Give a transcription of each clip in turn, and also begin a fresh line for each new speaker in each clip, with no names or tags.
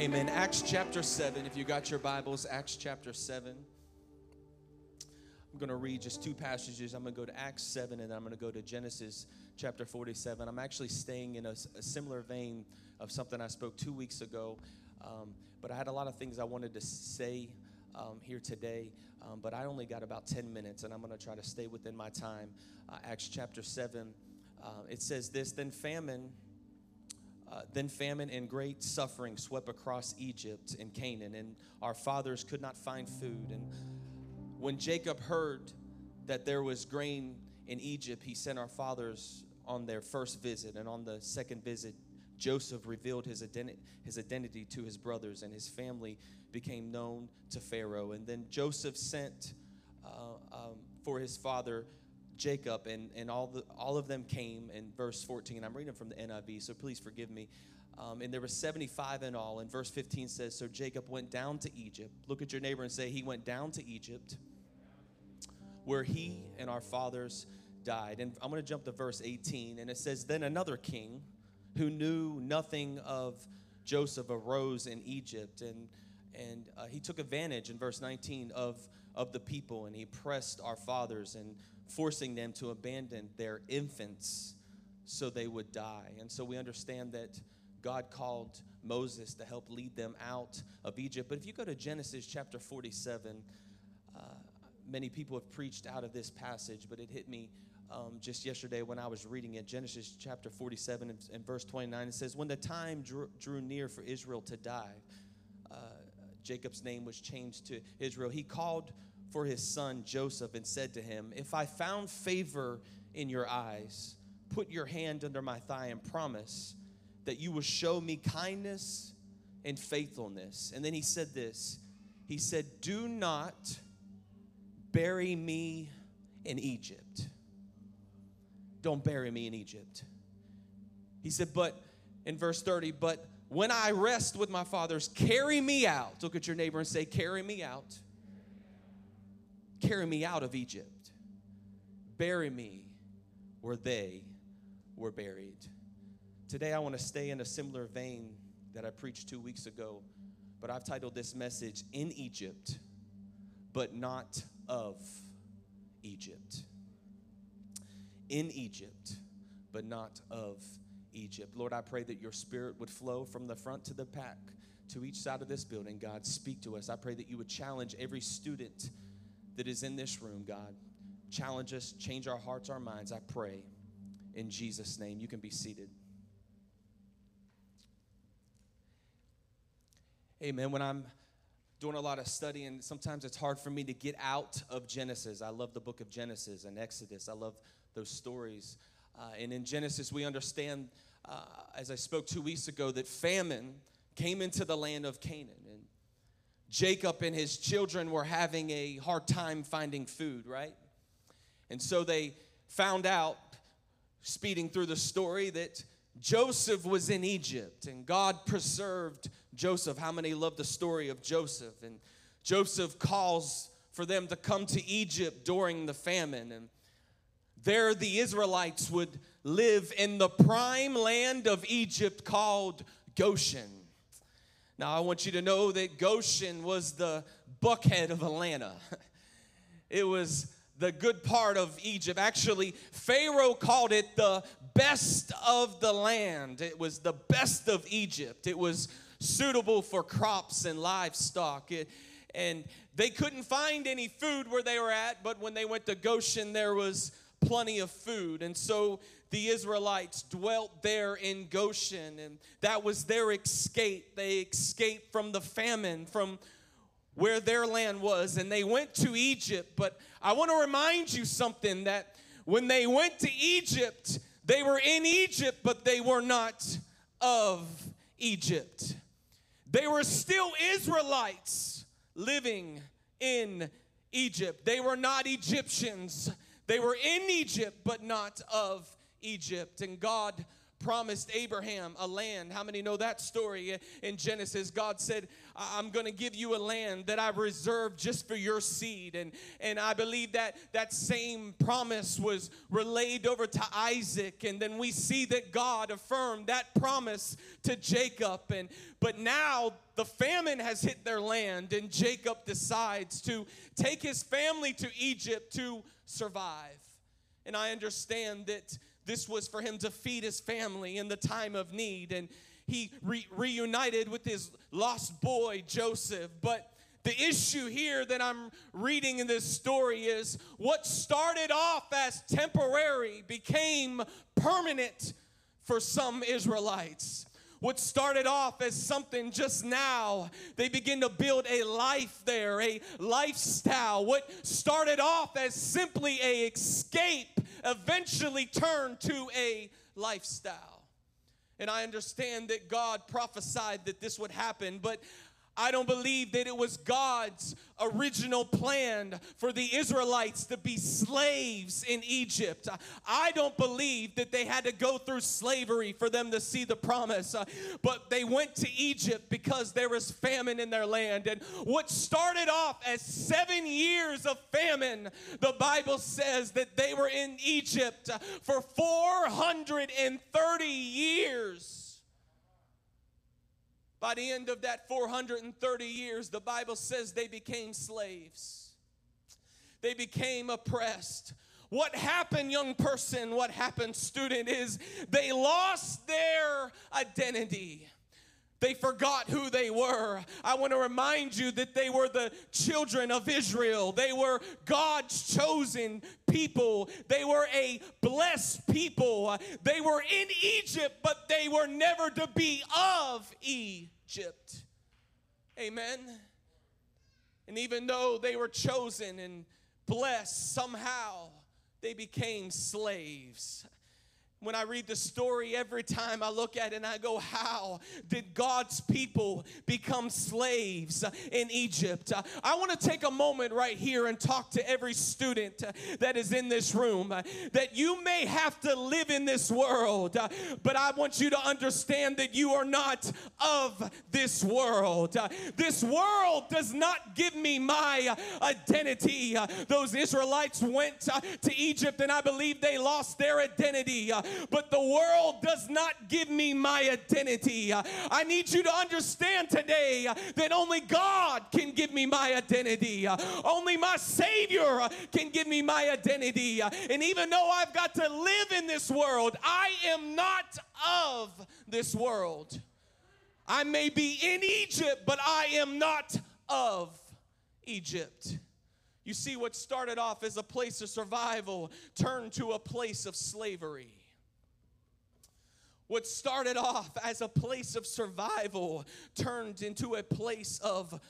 Amen. Acts chapter 7. If you got your Bibles, Acts chapter 7. I'm going to read just two passages. I'm going to go to Acts 7 and then I'm going to go to Genesis chapter 47. I'm actually staying in a, a similar vein of something I spoke two weeks ago, um, but I had a lot of things I wanted to say um, here today, um, but I only got about 10 minutes and I'm going to try to stay within my time. Uh, Acts chapter 7. Uh, it says this Then famine. Uh, then famine and great suffering swept across Egypt and Canaan, and our fathers could not find food. And when Jacob heard that there was grain in Egypt, he sent our fathers on their first visit. And on the second visit, Joseph revealed his, identi- his identity to his brothers, and his family became known to Pharaoh. And then Joseph sent uh, um, for his father Jacob, and, and all, the, all of them came in verse 14. I'm reading from the NIV, so please forgive me. Um, and there were 75 in all. And verse 15 says, So Jacob went down to Egypt. Look at your neighbor and say, He went down to Egypt, where he and our fathers died. And I'm going to jump to verse 18. And it says, Then another king who knew nothing of Joseph arose in Egypt. And, and uh, he took advantage in verse 19 of, of the people, and he pressed our fathers and forcing them to abandon their infants so they would die. And so we understand that God called Moses to help lead them out of Egypt. But if you go to Genesis chapter 47, uh, many people have preached out of this passage, but it hit me um, just yesterday when I was reading it. Genesis chapter 47 and, and verse 29, it says, When the time drew, drew near for Israel to die, uh, Jacob's name was changed to Israel. He called for his son Joseph and said to him, If I found favor in your eyes, put your hand under my thigh and promise that you will show me kindness and faithfulness. And then he said this He said, Do not bury me in Egypt. Don't bury me in Egypt. He said, But in verse 30, but when I rest with my fathers, carry me out. Look at your neighbor and say, Carry me out Carry me out of Egypt. Bury me where they were buried. Today, I want to stay in a similar vein that I preached two weeks ago, but I've titled this message, In Egypt, but Not of Egypt. In Egypt, but not of Egypt. Lord, I pray that your spirit would flow from the front to the back to each side of this building. God, speak to us. I pray that you would challenge every student that is in this room, God. Challenge us, change our hearts, our minds, I pray. In Jesus' name, you can be seated. Amen. When I'm doing a lot of studying, sometimes it's hard for me to get out of Genesis. I love the book of Genesis and Exodus, I love those stories. Uh, and in Genesis, we understand, uh, as I spoke two weeks ago, that famine came into the land of Canaan. Jacob and his children were having a hard time finding food, right? And so they found out, speeding through the story, that Joseph was in Egypt and God preserved Joseph. How many love the story of Joseph? And Joseph calls for them to come to Egypt during the famine. And there the Israelites would live in the prime land of Egypt called Goshen. Now, I want you to know that Goshen was the Buckhead of Atlanta. It was the good part of Egypt. Actually, Pharaoh called it the best of the land. It was the best of Egypt. It was suitable for crops and livestock. It, and they couldn't find any food where they were at, but when they went to Goshen, there was plenty of food. And so the Israelites dwelt there in Goshen, and that was their escape. They escaped from the famine, from where their land was, and they went to Egypt. But I want to remind you something that when they went to Egypt, they were in Egypt, but they were not of Egypt. They were still Israelites living in Egypt. They were not Egyptians. They were in Egypt, but not of Egypt. And God promised Abraham a land. How many know that story in Genesis? God said, I'm going to give you a land that I've reserved just for your seed. And, and I believe that that same promise was relayed over to Isaac. And then we see that God affirmed that promise to Jacob. And but now the famine has hit their land, and Jacob decides to take his family to Egypt to survive. And I understand that this was for him to feed his family in the time of need. And he re- reunited with his lost boy, Joseph. But the issue here that I'm reading in this story is what started off as temporary became permanent for some Israelites. What started off as something just now, they begin to build a life there, a lifestyle. What started off as simply a escape eventually turn to a lifestyle. And I understand that God prophesied that this would happen, but I don't believe that it was God's original plan for the Israelites to be slaves in Egypt. I don't believe that they had to go through slavery for them to see the promise, uh, but they went to Egypt because there was famine in their land. And what started off as seven years of famine, the Bible says that they were in Egypt for 430 years. By the end of that 430 years, the Bible says they became slaves. They became oppressed. What happened, young person, what happened, student, is they lost their identity. They forgot who they were. I want to remind you that they were the children of Israel. They were God's chosen people. They were a blessed people. They were in Egypt, but they were never to be of Egypt. Amen. And even though they were chosen and blessed, somehow they became slaves when I read the story, every time I look at it and I go, How did God's people become slaves in Egypt? I want to take a moment right here and talk to every student that is in this room that you may have to live in this world, but I want you to understand that you are not of this world. This world does not give me my identity. Those Israelites went to Egypt and I believe they lost their identity but the world does not give me my identity. I need you to understand today that only God can give me my identity. Only my Savior can give me my identity. And even though I've got to live in this world, I am not of this world. I may be in Egypt, but I am not of Egypt. You see, what started off as a place of survival turned to a place of slavery. What started off as a place of survival turned into a place of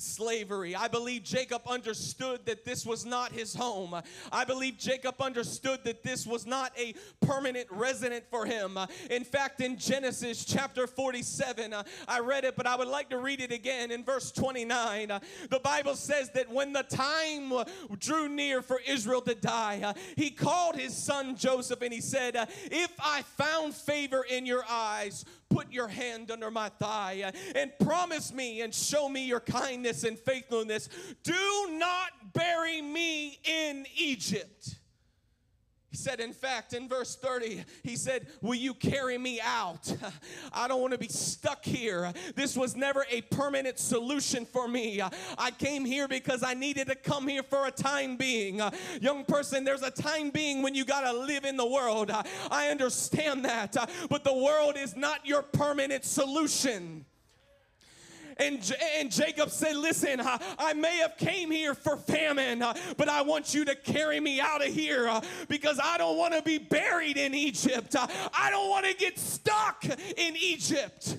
slavery. I believe Jacob understood that this was not his home. I believe Jacob understood that this was not a permanent resident for him. In fact, in Genesis chapter 47, uh, I read it, but I would like to read it again in verse 29. Uh, the Bible says that when the time drew near for Israel to die, he called his son Joseph and he said, If I found favor in your eyes, put your hand under my thigh and promise me and show me your kindness and faithfulness. Do not bury me in Egypt. He said, in fact, in verse 30, he said, Will you carry me out? I don't want to be stuck here. This was never a permanent solution for me. I came here because I needed to come here for a time being. Young person, there's a time being when you got to live in the world. I understand that. But the world is not your permanent solution. And, and Jacob said, Listen, I, I may have came here for famine, uh, but I want you to carry me out of here uh, because I don't want to be buried in Egypt. Uh, I don't want to get stuck in Egypt.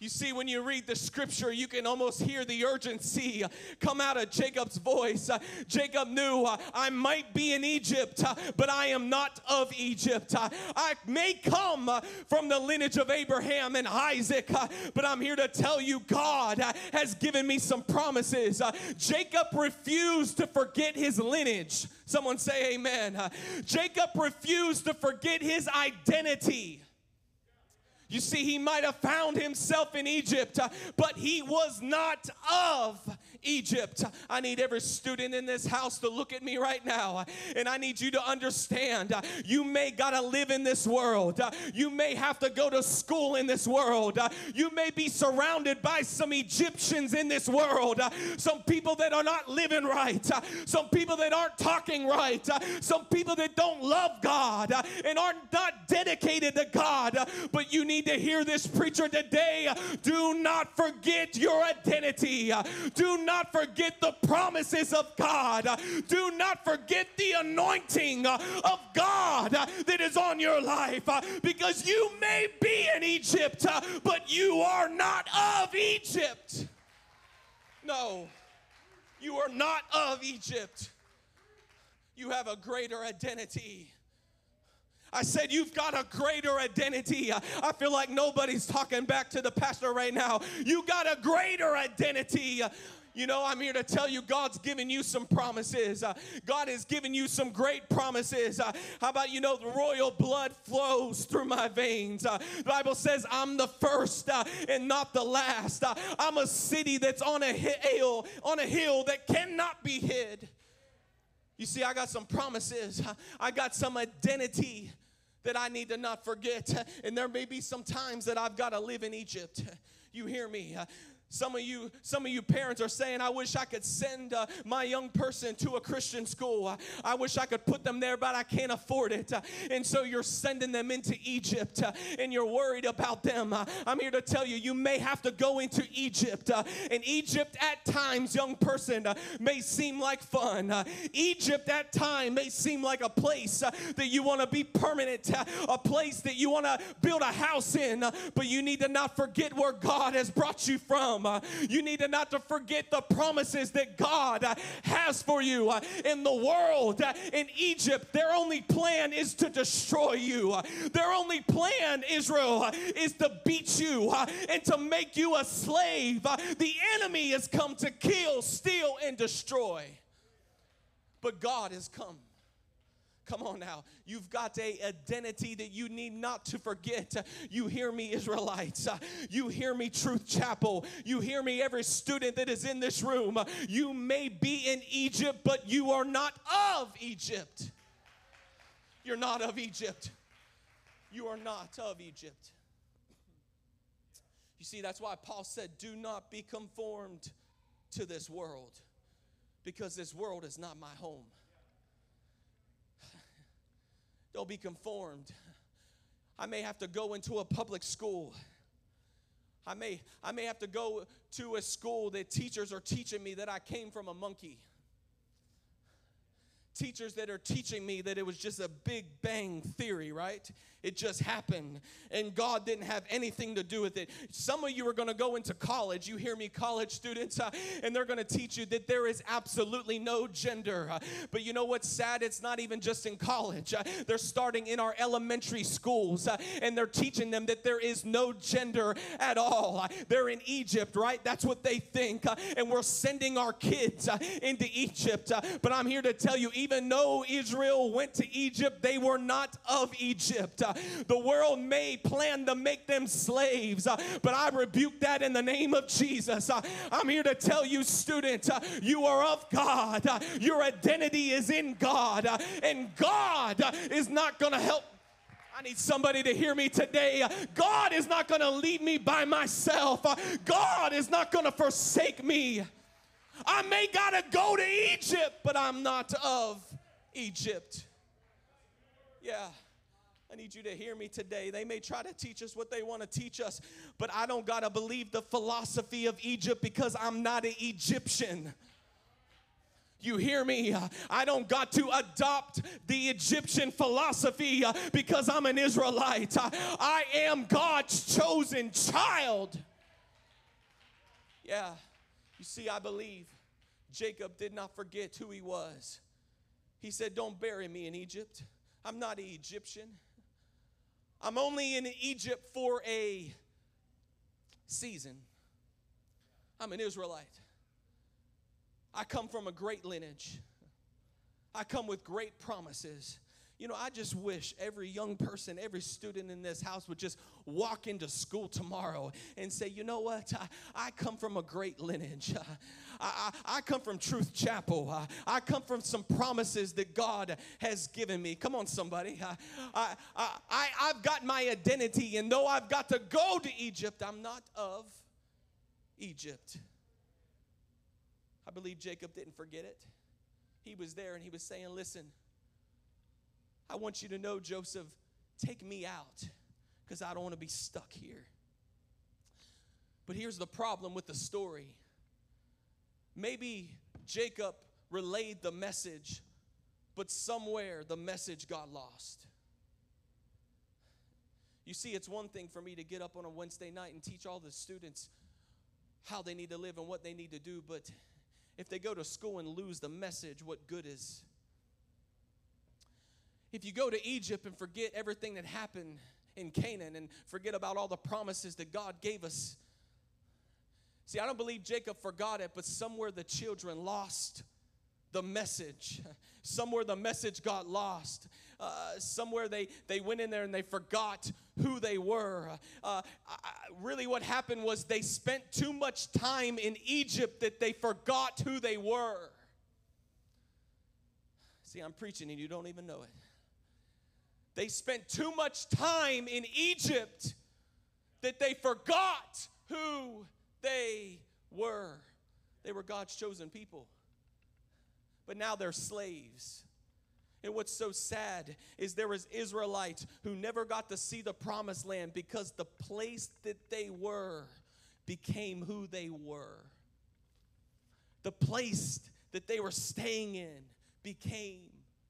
You see, when you read the scripture, you can almost hear the urgency come out of Jacob's voice. Uh, Jacob knew uh, I might be in Egypt, uh, but I am not of Egypt. I may come from the lineage of Abraham and Isaac, but I'm here to tell you God has given me some promises. Jacob refused to forget his lineage. Someone say amen. Jacob refused to forget his identity. You see, he might have found himself in Egypt, uh, but he was not of Egypt. I need every student in this house to look at me right now, uh, and I need you to understand uh, you may got to live in this world. Uh, you may have to go to school in this world. Uh, you may be surrounded by some Egyptians in this world, uh, some people that are not living right, some people that aren't talking right, some people that don't love God and are not dedicated to God, but you need need to hear this preacher today. Do not forget your identity. Do not forget the promises of God. Do not forget the anointing of God that is on your life because you may be in Egypt, but you are not of Egypt. No, you are not of Egypt. You have a greater identity. I said, You've got a greater identity. I feel like nobody's talking back to the pastor right now. You got a greater identity. You know, I'm here to tell you God's given you some promises. Uh, God has given you some great promises. Uh, how about, you know, the royal blood flows through my veins? Uh, the Bible says I'm the first uh, and not the last. Uh, I'm a city that's on a hill, on a hill that cannot be hid. You see, I got some promises. I got some identity that I need to not forget. And there may be some times that I've got to live in Egypt. You hear me? Some of you, some of you parents are saying, "I wish I could send uh, my young person to a Christian school. Uh, I wish I could put them there, but I can't afford it." Uh, and so you're sending them into Egypt, uh, and you're worried about them. Uh, I'm here to tell you, you may have to go into Egypt. Uh, and Egypt, at times, young person, may seem like fun. Egypt, at times, may seem like a place that you want to be permanent, a place that you want to build a house in. but you need to not forget where God has brought you from. Uh, you need to not to forget the promises that God uh, has for you. Uh, in the world, in Egypt, their only plan is to destroy you. Their only plan, Israel, is to beat you and to make you a slave. The enemy has come to kill, steal, and destroy. But God has come Come on now. You've got a identity that you need not to forget. You hear me, Israelites. You hear me, Truth Chapel. You hear me, every student that is in this room. You may be in Egypt, but you are not of Egypt. You're not of Egypt. You are not of Egypt. You see, that's why Paul said, Do not be conformed to this world, because this world is not my home. Be conformed. I may have to go into a public school. I may, I may have to go to a school that teachers are teaching me that I came from a monkey teachers that are teaching me that it was just a big bang theory, right? It just happened and God didn't have anything to do with it. Some of you are going to go into college. You hear me, college students, uh, and they're going to teach you that there is absolutely no gender. Uh, but you know what's sad? It's not even just in college. Uh, they're starting in our elementary schools uh, and they're teaching them that there is no gender at all. Uh, they're in Egypt, right? That's what they think. Uh, and we're sending our kids into Egypt. but I'm here to tell you, even even though Israel went to Egypt, they were not of Egypt. Uh, the world may plan to make them slaves, uh, but I rebuke that in the name of Jesus. Uh, I'm here to tell you, student, you are of God. Your identity is in God, and God is not going to help. I need somebody to hear me today. God is not going to leave me by myself. God is not going to forsake me. I may gotta go to Egypt, but I'm not of Egypt. Yeah. I need you to hear me today. They may try to teach us what they want to teach us, but I don't got to believe the philosophy of Egypt because I'm not an Egyptian. You hear me? I don't got to adopt the Egyptian philosophy because I'm an Israelite. I am God's chosen child. Yeah, you see, I believe Jacob did not forget who he was. He said, Don't bury me in Egypt. I'm not an Egyptian. I'm only in Egypt for a season. I'm an Israelite. I come from a great lineage. I come with great promises. You know, I just wish every young person, every student in this house would just walk into school tomorrow and say, you know what? I, I come from a great lineage. I, I, I come from Truth Chapel. I, I, come from some promises that God has given me. Come on, somebody. I, I, I, I've got my identity, and though I've got to go to Egypt, I'm not of Egypt. I believe Jacob didn't forget it. He was there and he was saying, Listen, I want you to know, Joseph, take me out because I don't want to be stuck here. But here's the problem with the story. Maybe Jacob relayed the message, but somewhere the message got lost. You see, it's one thing for me to get up on a Wednesday night and teach all the students how they need to live and what they need to do, but if they go to school and lose the message, what good is if you go to Egypt and forget everything that happened in Canaan and forget about all the promises that God gave us. See, I don't believe Jacob forgot it, but somewhere the children lost the message. Somewhere the message got lost. Uh, somewhere they, they went in there and they forgot who they were. Uh, I, really, what happened was they spent too much time in Egypt that they forgot who they were. See, I'm preaching and you don't even know it. They spent too much time in Egypt that they forgot who they were. They were God's chosen people. But now they're slaves. And what's so sad is there was Israelites who never got to see the promised land because the place that they were became who they were. The place that they were staying in became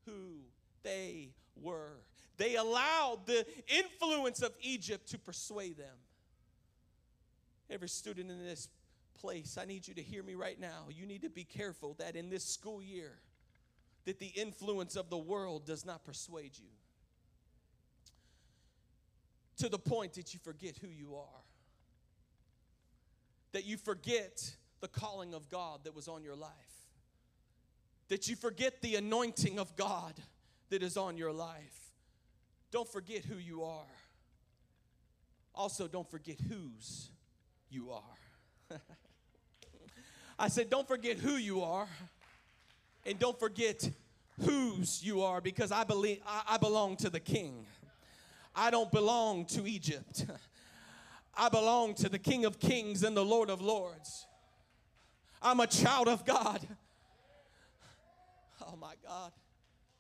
who they were. They allowed the influence of Egypt to persuade them. Every student in this place, I need you to hear me right now. You need to be careful that in this school year, that the influence of the world does not persuade you to the point that you forget who you are. That you forget the calling of God that was on your life. That you forget the anointing of God that is on your life. Don't forget who you are. Also, don't forget whose you are. I said, don't forget who you are, and don't forget whose you are, because I believe I, I belong to the King. I don't belong to Egypt. I belong to the King of Kings and the Lord of Lords. I'm a child of God. Oh my God.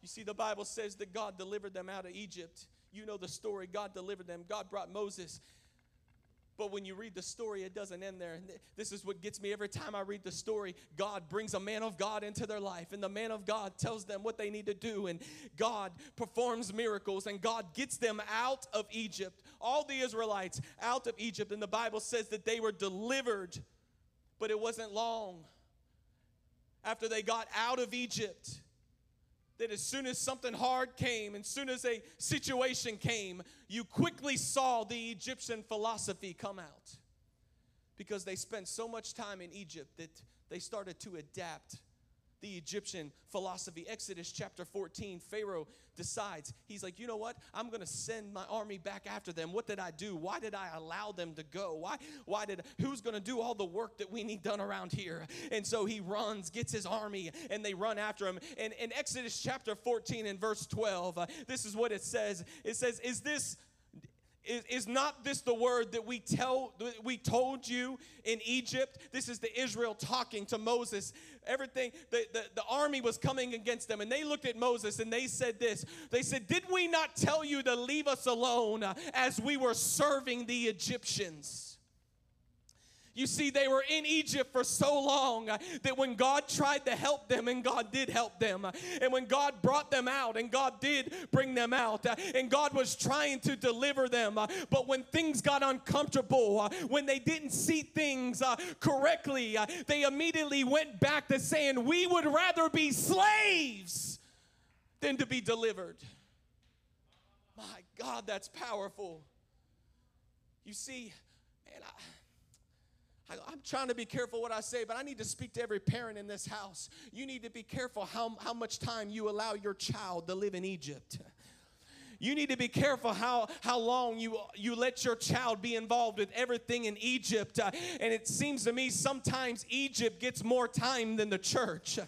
You see, the Bible says that God delivered them out of Egypt. You know the story. God delivered them. God brought Moses. But when you read the story, it doesn't end there. And this is what gets me every time I read the story. God brings a man of God into their life, and the man of God tells them what they need to do, and God performs miracles, and God gets them out of Egypt. All the Israelites out of Egypt, and the Bible says that they were delivered, but it wasn't long after they got out of Egypt that as soon as something hard came, as soon as a situation came, you quickly saw the Egyptian philosophy come out. Because they spent so much time in Egypt that they started to adapt the Egyptian philosophy. Exodus chapter 14, Pharaoh decides, he's like, you know what? I'm going to send my army back after them. What did I do? Why did I allow them to go? Why, why did, who's going to do all the work that we need done around here? And so he runs, gets his army, and they run after him. And in Exodus chapter 14 and verse 12, uh, this is what it says. It says, is this is, is not this the word that we tell we told you in Egypt? This is the Israel talking to Moses. Everything the, the, the army was coming against them, and they looked at Moses and they said this. They said, Did we not tell you to leave us alone as we were serving the Egyptians? You see, they were in Egypt for so long that when God tried to help them, and God did help them, and when God brought them out, and God did bring them out, and God was trying to deliver them, but when things got uncomfortable, when they didn't see things uh, correctly, uh, they immediately went back to saying, We would rather be slaves than to be delivered. My God, that's powerful. You see, man, I, I, am trying to be careful what I say, but I need to speak to every parent in this house. You need to be careful how, how much time you allow your child to live in Egypt. You need to be careful how, how long you, you let your child be involved with everything in Egypt. Uh, and it seems to me sometimes Egypt gets more time than the church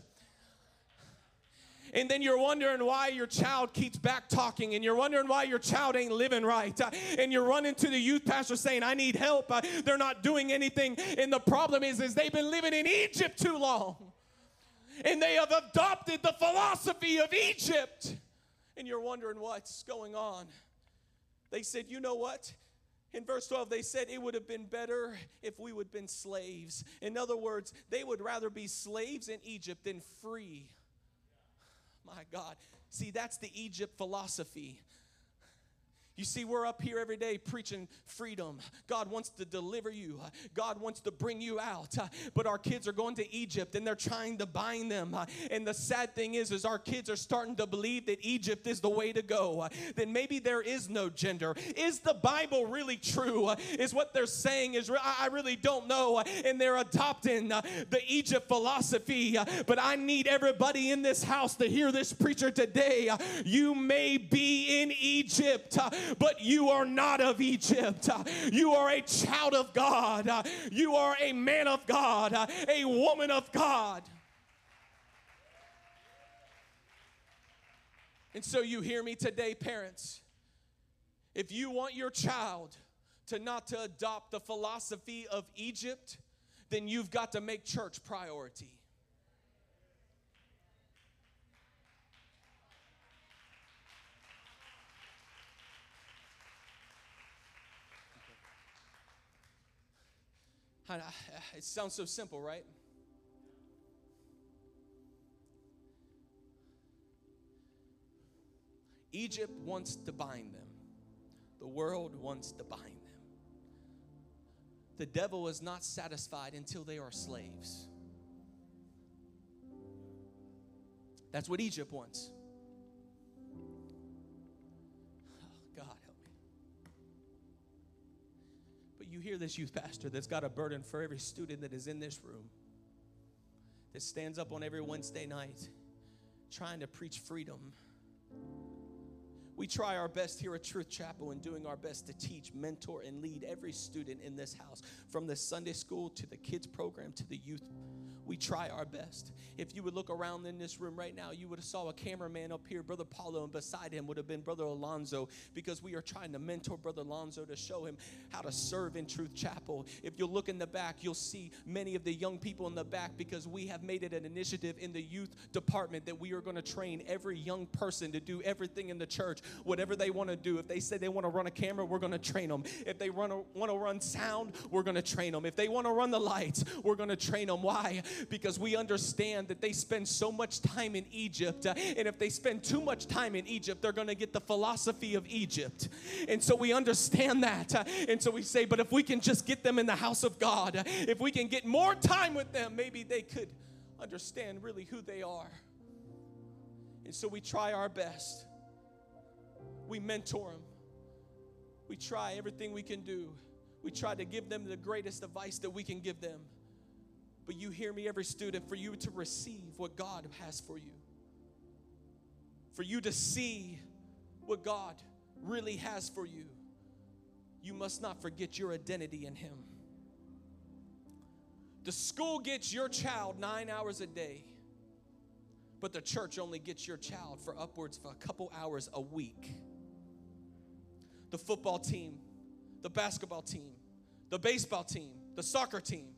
and then you're wondering why your child keeps back talking and you're wondering why your child ain't living right. Uh, and you're running to the youth pastor saying i need help. Uh, they're not doing anything. And the problem is is they've been living in egypt too long. And they have adopted the philosophy of egypt. And you're wondering what's going on. They said you know what? In verse 12, they said it would have been better if we would have been slaves. In other words, they would rather be slaves in Egypt than free my God. See, that's the Egypt philosophy. You see, we're up here every day preaching freedom. God wants to deliver you, God wants to bring you out. But our kids are going to Egypt and they're trying to bind them. And the sad thing is, is our kids are starting to believe that Egypt is the way to go. Then maybe there is no gender. Is the Bible really true? Is what they're saying is I really don't know. And they're adopting the Egypt philosophy. But I need everybody in this house to hear this preacher today. You may be in Egypt but you are not of Egypt. You are a child of God. You are a man of God, a woman of God. And so you hear me today, parents. If you want your child to not to adopt the philosophy of Egypt, then you've got to make church priority. Uh, it sounds so simple, right? Egypt wants to bind them. The world wants to bind them. The devil is not satisfied until they are slaves. That's what Egypt wants. Hear this youth pastor that's got a burden for every student that is in this room, that stands up on every Wednesday night trying to preach freedom. We try our best here at Truth Chapel and doing our best to teach, mentor, and lead every student in this house, from the Sunday school to the kids program to the youth we try our best. If you would look around in this room right now, you would have saw a cameraman up here, Brother Paulo, and beside him would have been Brother Alonzo, because we are trying to mentor Brother Alonzo to show him how to serve in Truth Chapel. If you look in the back, you'll see many of the young people in the back because we have made it an initiative in the youth department that we are going to train every young person to do everything in the church, whatever they want to do. If they say they want to run a camera, we're going to train them. If they want to run sound, we're going to train them. If they want to run the lights, we're going to train them. Why? Because we understand that they spend so much time in Egypt. Uh, and if they spend too much time in Egypt, they're going to get the philosophy of Egypt. And so we understand that. Uh, and so we say, but if we can just get them in the house of God, uh, if we can get more time with them, maybe they could understand really who they are. And so we try our best. We mentor them. We try everything we can do. We try to give them the greatest advice that we can give them. But you hear me, every student, for you to receive what God has for you, for you to see what God really has for you, you must not forget your identity in Him. The school gets your child nine hours a day, but the church only gets your child for upwards of a couple hours a week. The football team, the basketball team, the baseball team, the soccer team,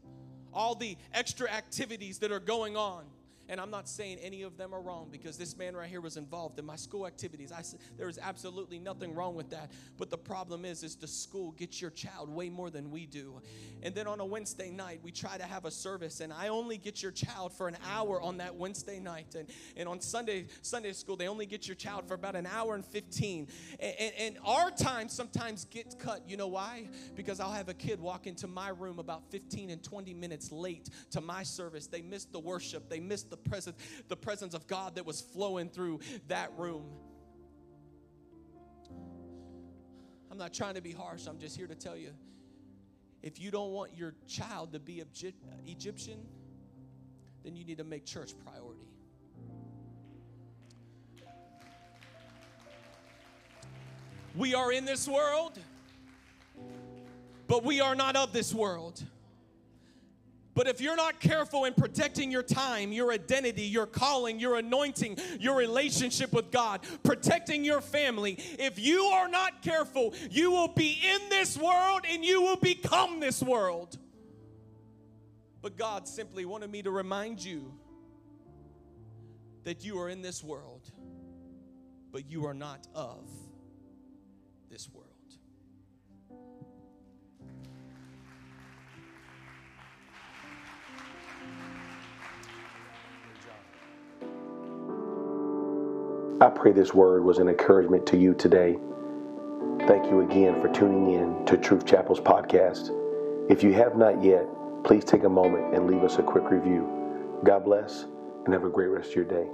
all the extra activities that are going on And I'm not saying any of them are wrong because this man right here was involved in my school activities. I there is absolutely nothing wrong with that. But the problem is, is the school gets your child way more than we do. And then on a Wednesday night, we try to have a service, and I only get your child for an hour on that Wednesday night. And, and on Sunday Sunday school, they only get your child for about an hour and 15. And, and, and our time sometimes gets cut. You know why? Because I'll have a kid walk into my room about 15 and 20 minutes late to my service. They missed the worship. They missed the presence, the presence of God that was flowing through that room. I'm not trying to be harsh. I'm just here to tell you if you don't want your child to be Egyptian, then you need to make church priority. We are in this world, but we are not of this world. But if you're not careful in protecting your time, your identity, your calling, your anointing, your relationship with God, protecting your family, if you are not careful, you will be in this world and you will become this world. But God simply wanted me to remind you that you are in this world, but you are not of this world.
I pray this word was an encouragement to you today. Thank you again for tuning in to Truth Chapel's podcast. If you have not yet, please take a moment and leave us a quick review. God bless and have a great rest of your day.